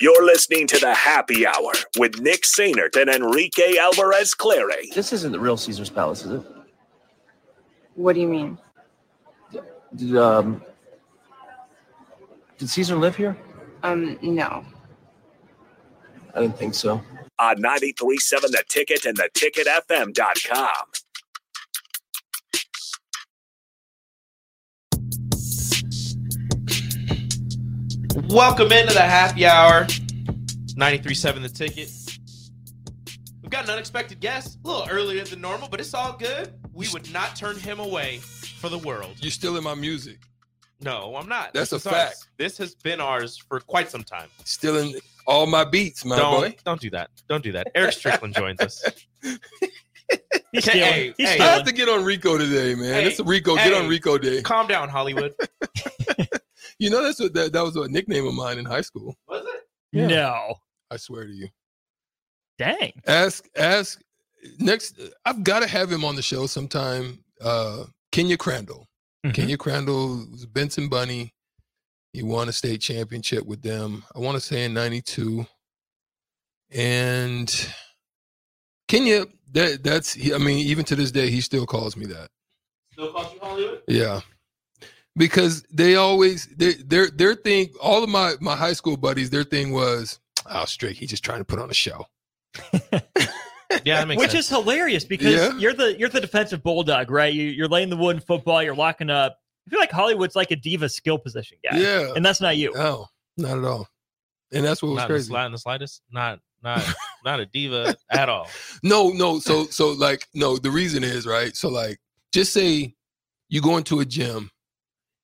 You're listening to the Happy Hour with Nick Sainert and Enrique Alvarez Clary. This isn't the real Caesar's Palace, is it? What do you mean? Did, um, did Caesar live here? Um, no. I didn't think so. On 93.7 The Ticket and theticketfm.com. Welcome into the happy hour. 93.7 the ticket. We've got an unexpected guest, a little earlier than normal, but it's all good. We would not turn him away for the world. You're still in my music. No, I'm not. That's This a is ours. fact. This has been ours for quite some time. Still in all my beats, my don't boy. don't do that. Don't do that. Erick Strickland joins us. He's Hey, hey, He's hey. I have to get on Rico today, man. Hey, it's a Rico. hey. Get on Rico day. Calm down, Hollywood. You know that's what that, that was a nickname of mine in high school. Was it? Yeah. No. I swear to you. Dang. Ask ask next. I've got to have him on the show sometime. Uh, Kenya Crandall. Mhm. Kenya Crandall was Benson Bunny. He won a state championship with them. I want to say in '92. And Kenya, that that's. He, I mean, even to this day, he still calls me that. Still calls you Hollywood? Yeah. Because they always they, their their thing, all of my my high school buddies, their thing was, oh Strick, he's just trying to put on a show. Yeah, that makes Which sense. is hilarious because Yeah. you're the you're the defensive bulldog, right? You, you're laying the wood in football. You're locking up. I feel like Hollywood's like a diva skill position guy, Yeah. and that's not you. No, not at all. And that's what was not in the, crazy. sli- in the slightest. Not not not a diva at all. No, no. So so like no, the reason is right. So like just say you go into a gym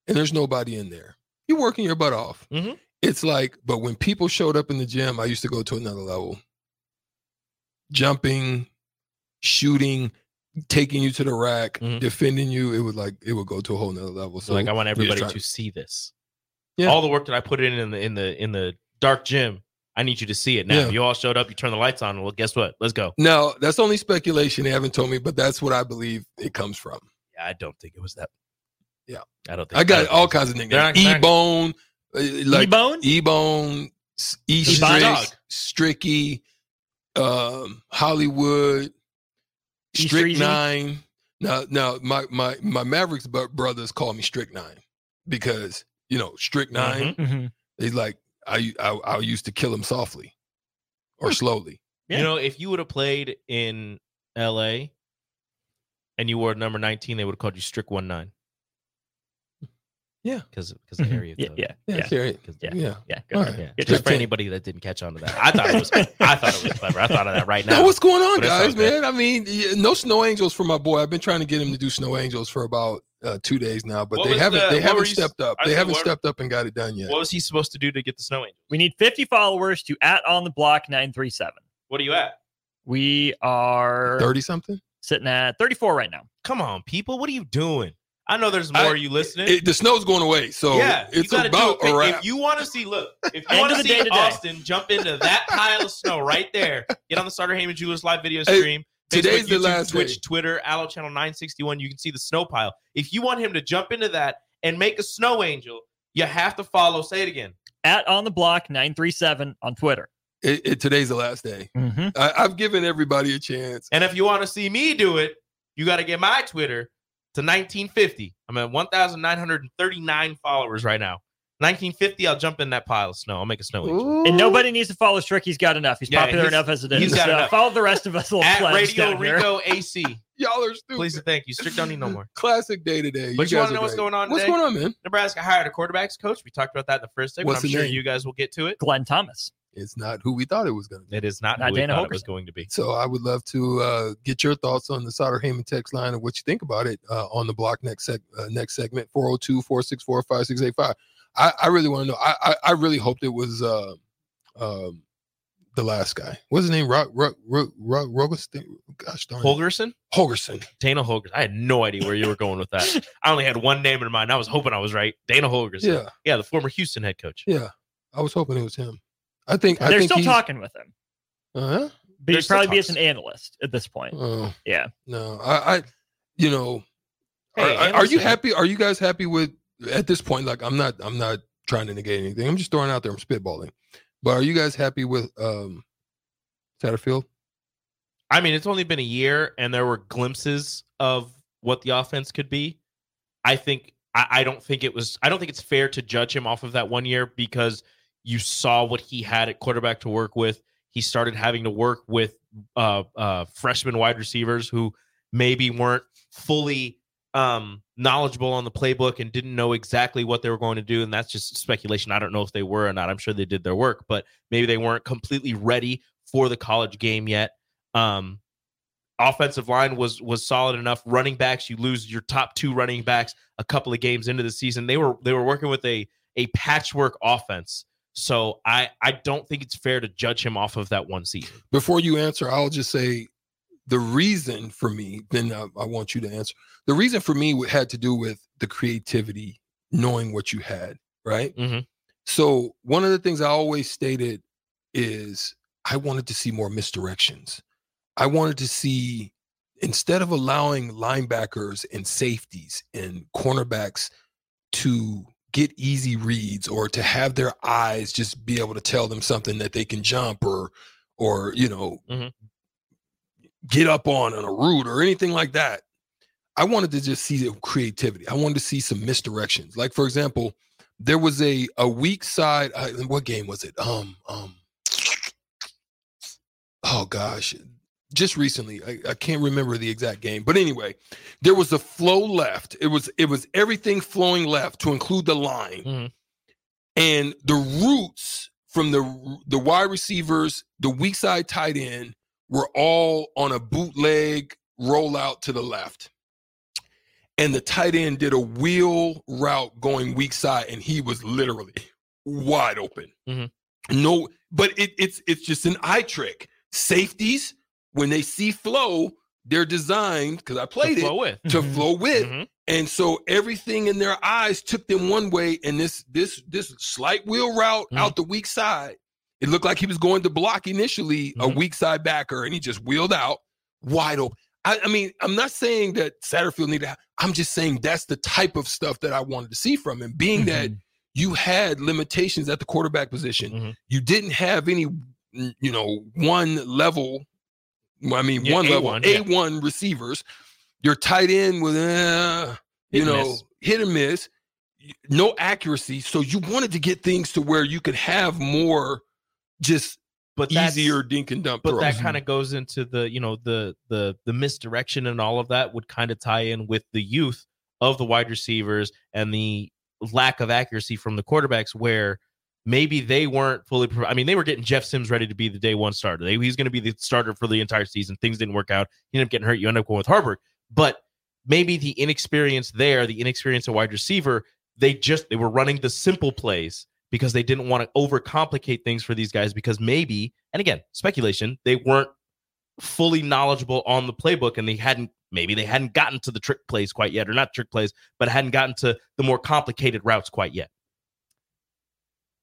and there's nobody in there. You're working your butt off. Mhm. It's like, but when people showed up in the gym, I used to go to another level. Jumping, shooting, taking you to the rack, Mhm. defending you, it would like it would go to a whole nother level. So like I want everybody trying- to see this. Yeah. All the work that I put in in the in the in the dark gym, I need you to see it now. Yeah. You all showed up, you turn the lights on. Well, guess what? Let's go. No, that's only speculation. They haven't told me, but that's what I believe it comes from. Yeah, I don't think it was that. Yeah. I don't think I got don't all kinds of They're nicknames. E Bone, like E-bone? E Bone, E He's my dog. Strick, Stricky, um, Hollywood, E Strick Nine. Now, now my my my Mavericks brothers call me Strick Nine because you know Strick 9 Mhm. They like I, I I used to kill him softly or slowly. Yeah. You know, if you would have played in L.A. and you wore number nineteen, they would have called you Strick One Nine. Yeah. because because the Mhm. area Yeah, code. yeah, Yeah, yeah, Terry. 'Cause- yeah, yeah. yeah. Good. Right. yeah. Good Just for job. anybody that didn't catch on to that, I thought it was I thought it was clever. I thought of that right now. Now, what's going on, But it's all guys, good. man? I mean, no snow angels for my boy. I've been trying to get him to do snow angels for about uh, two days now, but What they haven't. the- they haven't were you stepped up. I They haven't what- stepped up and got it done yet. What was he supposed to do to get the snow angel? We need 50 followers to at on the block 937. What are you at? We are Thirty something. sitting at 34 right now. Come on, people. What are you doing? I know there's more I- of you listening. It, the snow's going away, so yeah, it's about do a it. wrap. If you want to see, look, if you want to see day. Austin jump into that pile of snow right there, get on the Sartor Hamann Jewelers live video Hey, stream. today's Facebook, the YouTube, last Twitch, day. Twitter, Allo Channel 961. You can see the snow pile. If you want him to jump into that and make a snow angel, you have to follow. Say it again. At on the block 937 on Twitter. It- it- today's the last day. Mm-hmm. I, I've given everybody a chance. And if you want to see me do it, you got to get my Twitter to 1950. I'm at 1,939 followers right now. 1950, I'll jump in that pile of snow. I'll make a snow angel. And nobody needs to follow Strick. He's got enough. He's Yeah, popular he's- enough as it is. he's got So enough. follow the rest of us little At plebs Radio down here. Rico AC. Y'all are stupid. Please and thank you. Strict don't need no more. Classic day today. But you, guys want to know what's great. going on What's today? going on, man? Nebraska hired a quarterbacks coach. We talked about that in the first day, What's I'm sure name? you guys will get to it. Glenn Thomas. It's not who we thought it was going to be. It is not, Not who we Dana thought it was Holgorsen. going to be. So I would love to uh, get your thoughts on the Sartor Hamann text line and what you think about it uh, on the block next seg- uh, next segment 402 464 5685. I I really want to know. I, I I really hoped it was uh, um, the last guy. What's his name? Rog, Rog, Rog, Rog, Rogerson? Gosh darn it. Holgorsen, Holgorsen. Dana Holgorsen. I had no idea where you were going with that. I only had one name in mind. I was hoping I was right. Dana Holgorsen. Yeah, yeah, the former Houston head coach. yeah. I was hoping it was him. I think. I They're think still he's- talking with him. Uh-huh. But he'd probably be as an analyst at this point. Oh Yeah. no, I, I you know, are- Hey, are, are you are- happy? Are you guys happy with at this point? Like, I'm not. I'm not trying to negate anything. I'm just throwing out there. I'm spitballing. But are you guys happy with um Satterfield? I mean, it's only been a year, and there were glimpses of what the offense could be. I think I, I don't think it was. I don't think it's fair to judge him off of that one year because you saw what he had at quarterback to work with. He started having to work with uh, uh, freshman wide receivers who maybe weren't fully um, knowledgeable on the playbook and didn't know exactly what they were going to do. And that's just speculation. I don't know if they were or not. I'm sure they did their work, but maybe they weren't completely ready for the college game yet. Um, offensive line was was solid enough. Running backs, you lose your top two running backs a couple of games into the season. They were they were working with a a patchwork offense. So I I don't think it's fair to judge him off of that one season. Before you answer, I'll just say the reason for me. Then I, I want you to answer. The reason for me had to do with the creativity, knowing what you had. Right. Mhm. So one of the things I always stated is I wanted to see more misdirections. I wanted to see instead of allowing linebackers and safeties and cornerbacks to get easy reads or to have their eyes just be able to tell them something that they can jump or or you know Mhm. get up on on a route or anything like that. I wanted to just see the creativity. I wanted to see some misdirections. Like for example, there was a a weak side. Uh, what game was it? Um um. Oh gosh, just recently. I, I can't remember the exact game, but anyway, there was a flow left. It was it was everything flowing left to include the line, Mhm. and the routes from the the wide receivers, the weak side tight end were all on a bootleg rollout to the left. And the tight end did a wheel route going weak side, and he was literally wide open. Mhm. No, but it, it's it's just an eye trick. Safeties, when they see flow, they're designed because I played to it flow with. to flow with. Mhm. And so everything in their eyes took them one way, and this this this slight wheel route Mhm. out the weak side. It looked like he was going to block initially a Mhm. weak side backer, and he just wheeled out wide open. I, I mean, I'm not saying that Satterfield needed. to- I'm just saying that's the type of stuff that I wanted to see from him. Being that Mm-hmm. you had limitations at the quarterback position, Mhm. you didn't have any, you know, one level. I mean, Yeah, one level A1, A yeah. one receivers. Your tight end with, uh, you and know, miss. hit and miss, no accuracy. So you wanted to get things to where you could have more, just But easier dink and dump. but that kind of goes into the you know the the the misdirection and all of that would kind of tie in with the youth of the wide receivers and the lack of accuracy from the quarterbacks where maybe they weren't fully i mean they were getting jeff sims ready to be the day one starter. They, he's going to be the starter for the entire season. Things didn't work out. He ended up getting hurt. You end up going with Haarberg but maybe the inexperience there the inexperience of wide receiver they just they were running the simple plays because they didn't want to overcomplicate things for these guys because maybe and again speculation they weren't fully knowledgeable on the playbook and they hadn't maybe they hadn't gotten to the trick plays quite yet or not trick plays but hadn't gotten to the more complicated routes quite yet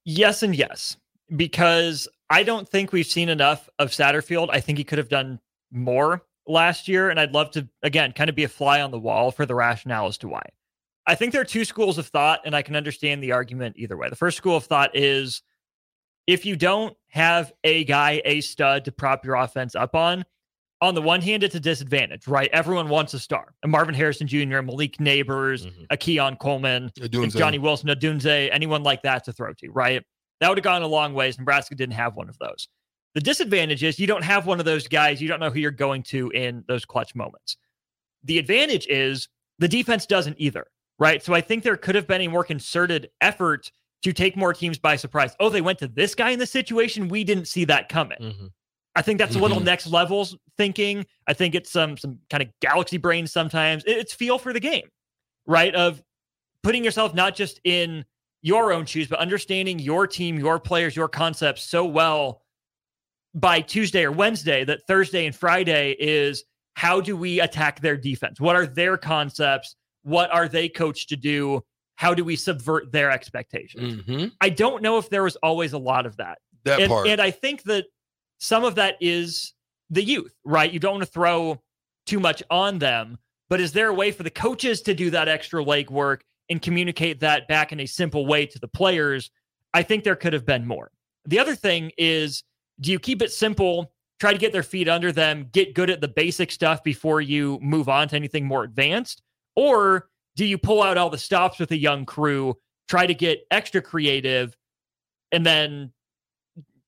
Yes and yes, because I don't think we've seen enough of Satterfield. I think he could have done more last year, and I'd love to again kind of be a fly on the wall for the rationale as to why. I think there are two schools of thought, and I can understand the argument either way. The first school of thought is if you don't have a guy, a stud to prop your offense up on, on the one hand, it's a disadvantage, right? Everyone wants a star. And Marvin Harrison Jr., Malik Nabers, Mhm. a Keon Coleman, They're doing like Johnny Wilson, Odunze, anyone like that to throw to, right? That would have gone a long ways. Nebraska didn't have one of those. The disadvantage is you don't have one of those guys. You don't know who you're going to in those clutch moments. The advantage is the defense doesn't either, right? So I think there could have been a more concerted effort to take more teams by surprise. Oh, they went to this guy in this situation. We didn't see that coming. I think that's a little Mhm. next levels thinking. I think it's some some kind of galaxy brain sometimes. It's feel for the game, right? Of putting yourself not just in your own shoes, but understanding your team, your players, your concepts so well by Tuesday or Wednesday that Thursday and Friday is how do we attack their defense? What are their concepts? What are they coached to do? How do we subvert their expectations? hmm I don't know if there was always a lot of that. That and, part. and I think that some of that is the youth, right? You don't want to throw too much on them, but is there a way for the coaches to do that extra legwork and communicate that back in a simple way to the players? I think there could have been more. The other thing is do you keep it simple, try to get their feet under them, get good at the basic stuff before you move on to anything more advanced? Or do you pull out all the stops with a young crew, try to get extra creative, and then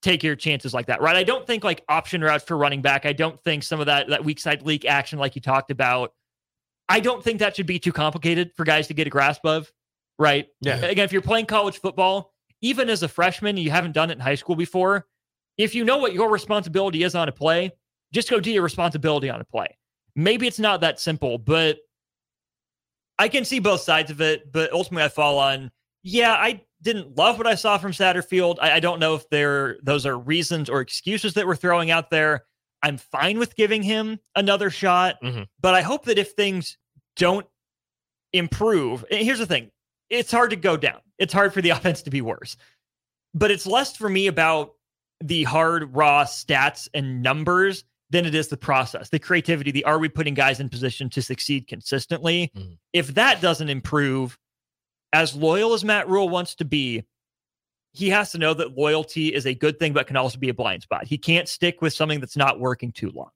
take your chances like that, right? I don't think like option routes for running back. I don't think some of that that weak side leak action like you talked about. I don't think that should be too complicated for guys to get a grasp of, right? Yeah. Again, if you're playing college football, even as a freshman, you haven't done it in high school before. If you know what your responsibility is on a play, just go do your responsibility on a play. Maybe it's not that simple, but I can see both sides of it. But ultimately, I fall on, yeah, I didn't love what I saw from Satterfield. I, I don't know if there those are reasons or excuses that we're throwing out there. I'm fine with giving him another shot, Mhm. but I hope that if things don't improve, and here's the thing: it's hard to go down. It's hard for the offense to be worse, but it's less for me about the hard raw stats and numbers than it is the process, the creativity, the are we putting guys in position to succeed consistently? Mhm. If that doesn't improve, as loyal as Matt Rhule wants to be, he has to know that loyalty is a good thing, but can also be a blind spot. He can't stick with something that's not working too long.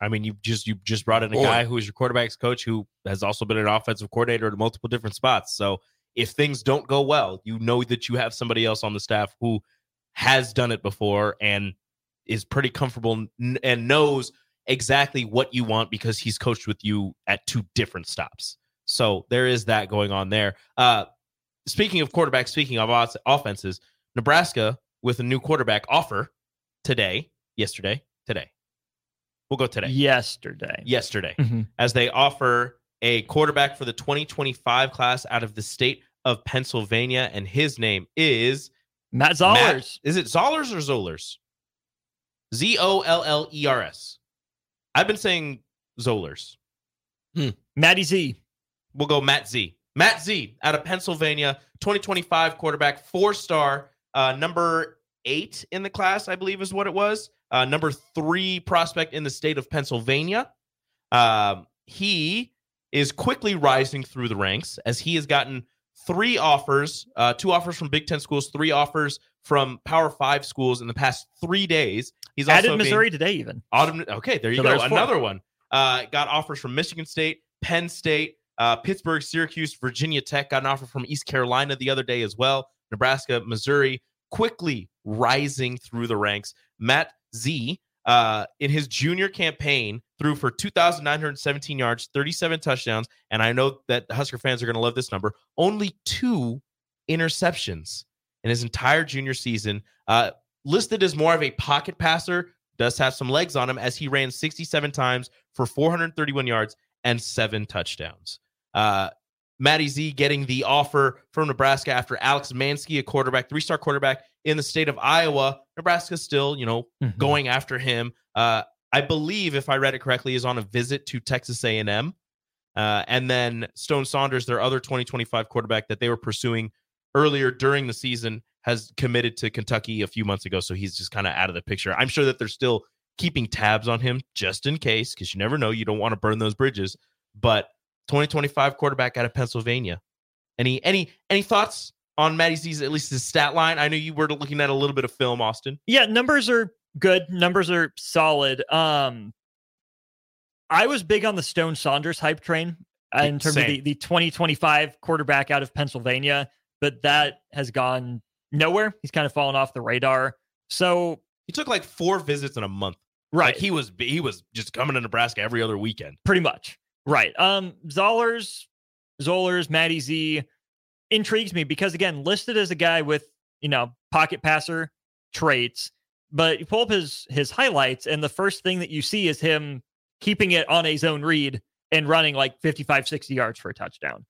I mean, you just you just brought in a Boy. guy who is your quarterbacks coach who has also been an offensive coordinator at multiple different spots. So if things don't go well, you know that you have somebody else on the staff who has done it before and is pretty comfortable and knows exactly what you want because he's coached with you at two different stops. So there is that going on there. Uh, speaking of quarterbacks, speaking of offenses, Nebraska with a new quarterback offer today, yesterday, today. We'll go today Yesterday. yesterday Mhm. as they offer a quarterback for the 2025 class out of the state of Pennsylvania, and his name is Matt Matt- Zollers. is it Zollers or Zollers? Z O L L E R S. I've been saying Zollers. Matty Z. We'll go Matt Z. Matt Z out of Pennsylvania, 2025 quarterback, four star, uh, number eight in the class, I believe is what it was. Uh, number three prospect in the state of Pennsylvania. Um, he is quickly rising through the ranks as he has gotten three offers, uh, two offers from Big Ten schools, three offers from Power Five schools in the past three days. He's Added also being- Missouri today, even. Autumn. Okay, there you So go. Another one. Uh, got offers from Michigan State, Penn State, uh, Pittsburgh, Syracuse, Virginia Tech. Got an offer from East Carolina the other day as well. Nebraska, Missouri. Quickly rising through the ranks. Matt Z. Uh, in his junior campaign, threw for 2,917 yards, 37 touchdowns, and I know that Husker fans are going to love this number. Only two interceptions in his entire junior season. Uh, listed as more of a pocket passer, does have some legs on him as he ran 67 times for 431 yards and seven touchdowns. Uh, Matty Z getting the offer from Nebraska after Alex Mansky, a quarterback, three star quarterback in the state of Iowa. Nebraska still, you know, Mhm. going after him. Uh, I believe, if I read it correctly, is on a visit to Texas A&M. Uh, and then Stone Saunders, their other 2025 quarterback that they were pursuing earlier during the season, has committed to Kentucky a few months ago. So he's just kind of out of the picture. I'm sure that they're still keeping tabs on him just in case, because you never know. You don't want to burn those bridges. But 2025 quarterback out of Pennsylvania. Any any any thoughts on Matty Z's at least his stat line? I know you were looking at a little bit of film, Austin. Yeah, numbers are good. Numbers are solid. Um, I was big on the Stone Saunders hype train uh, in terms of the, the 2025 quarterback out of Pennsylvania, but that has gone nowhere. He's kind of fallen off the radar. So, He took like four visits in a month. right, Like he was he was just coming to Nebraska every other weekend. pretty much. Right. Um, Zollers, Zollers, Matty Z intrigues me because again, listed as a guy with, you know, pocket passer traits, but you pull up his his highlights, and the first thing that you see is him keeping it on a zone read and running like 55, 60 yards for a touchdown.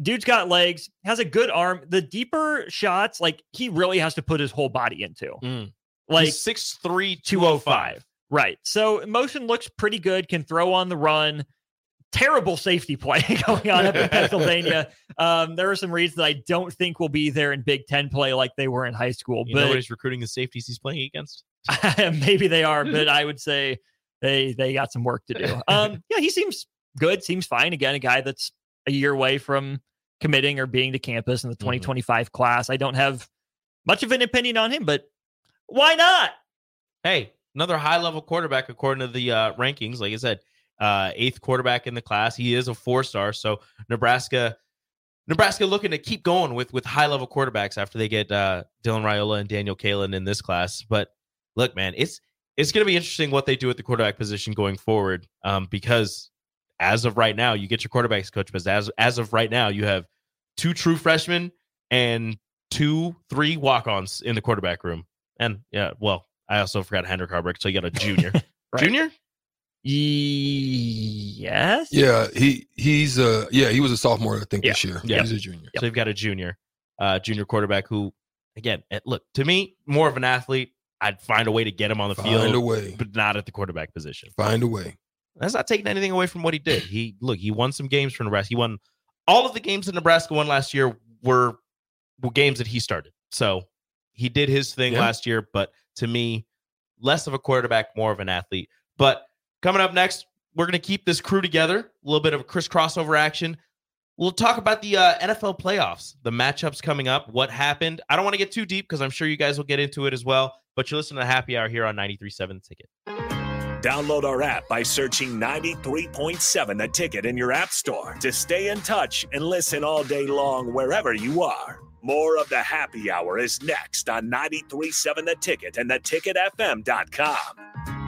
dude's got legs, has a good arm. The deeper shots, like he really has to put his whole body into. Mm. Like He's 6'3", 205. Right. So motion looks pretty good, can throw on the run. Terrible safety play going on up in Pennsylvania. Um, there are some reads that I don't think will be there in Big Ten play like they were in high school. You but he's recruiting the safeties he's playing against? maybe they are, but I would say they they got some work to do. Um, yeah, he seems good, seems fine. Again, a guy that's a year away from committing or being to campus in the 2025 class. I don't have much of an opinion on him, but why not? Hey, another high level quarterback according to the uh, rankings. Like I said, uh, eighth quarterback in the class. He is a four star. So Nebraska, Nebraska looking to keep going with with high level quarterbacks after they get uh, Dylan Raiola and Daniel Kaelin in this class. But look, man, it's it's going to be interesting what they do at the quarterback position going forward. Um, because as of right now, you get your quarterbacks coach, but as as of right now, you have two true freshmen and two, three walk ons in the quarterback room. And yeah, well, I also forgot Heinrich Haarberg, so you got a junior. Right. Junior? Yes. Yeah, he he's uh yeah, he was a sophomore, I think, this year. Yeah. He's a junior. So you've got a junior, uh, junior quarterback who, again, eh, look to me more of an athlete. I'd find a way to get him on the Find field, a way. but not at the quarterback position. Find a way. That's not taking anything away from what he did. He look, he won some games for Nebraska. He won all of the games that Nebraska won last year were, were games that he started. So he did his thing Yeah. last year, but to me, less of a quarterback, more of an athlete. But coming up next, we're going to keep this crew together. A little bit of a Chris crossover action. We'll talk about the uh, NFL playoffs, the matchups coming up, what happened. I don't want to get too deep because I'm sure you guys will get into it as well. But you're listening to Happy Hour here on 93.7 The Ticket. Download our app by searching 93.7 The Ticket in your app store to stay in touch and listen all day long wherever you are. More of the happy hour is next on 93.7 The Ticket and theticketfm.com.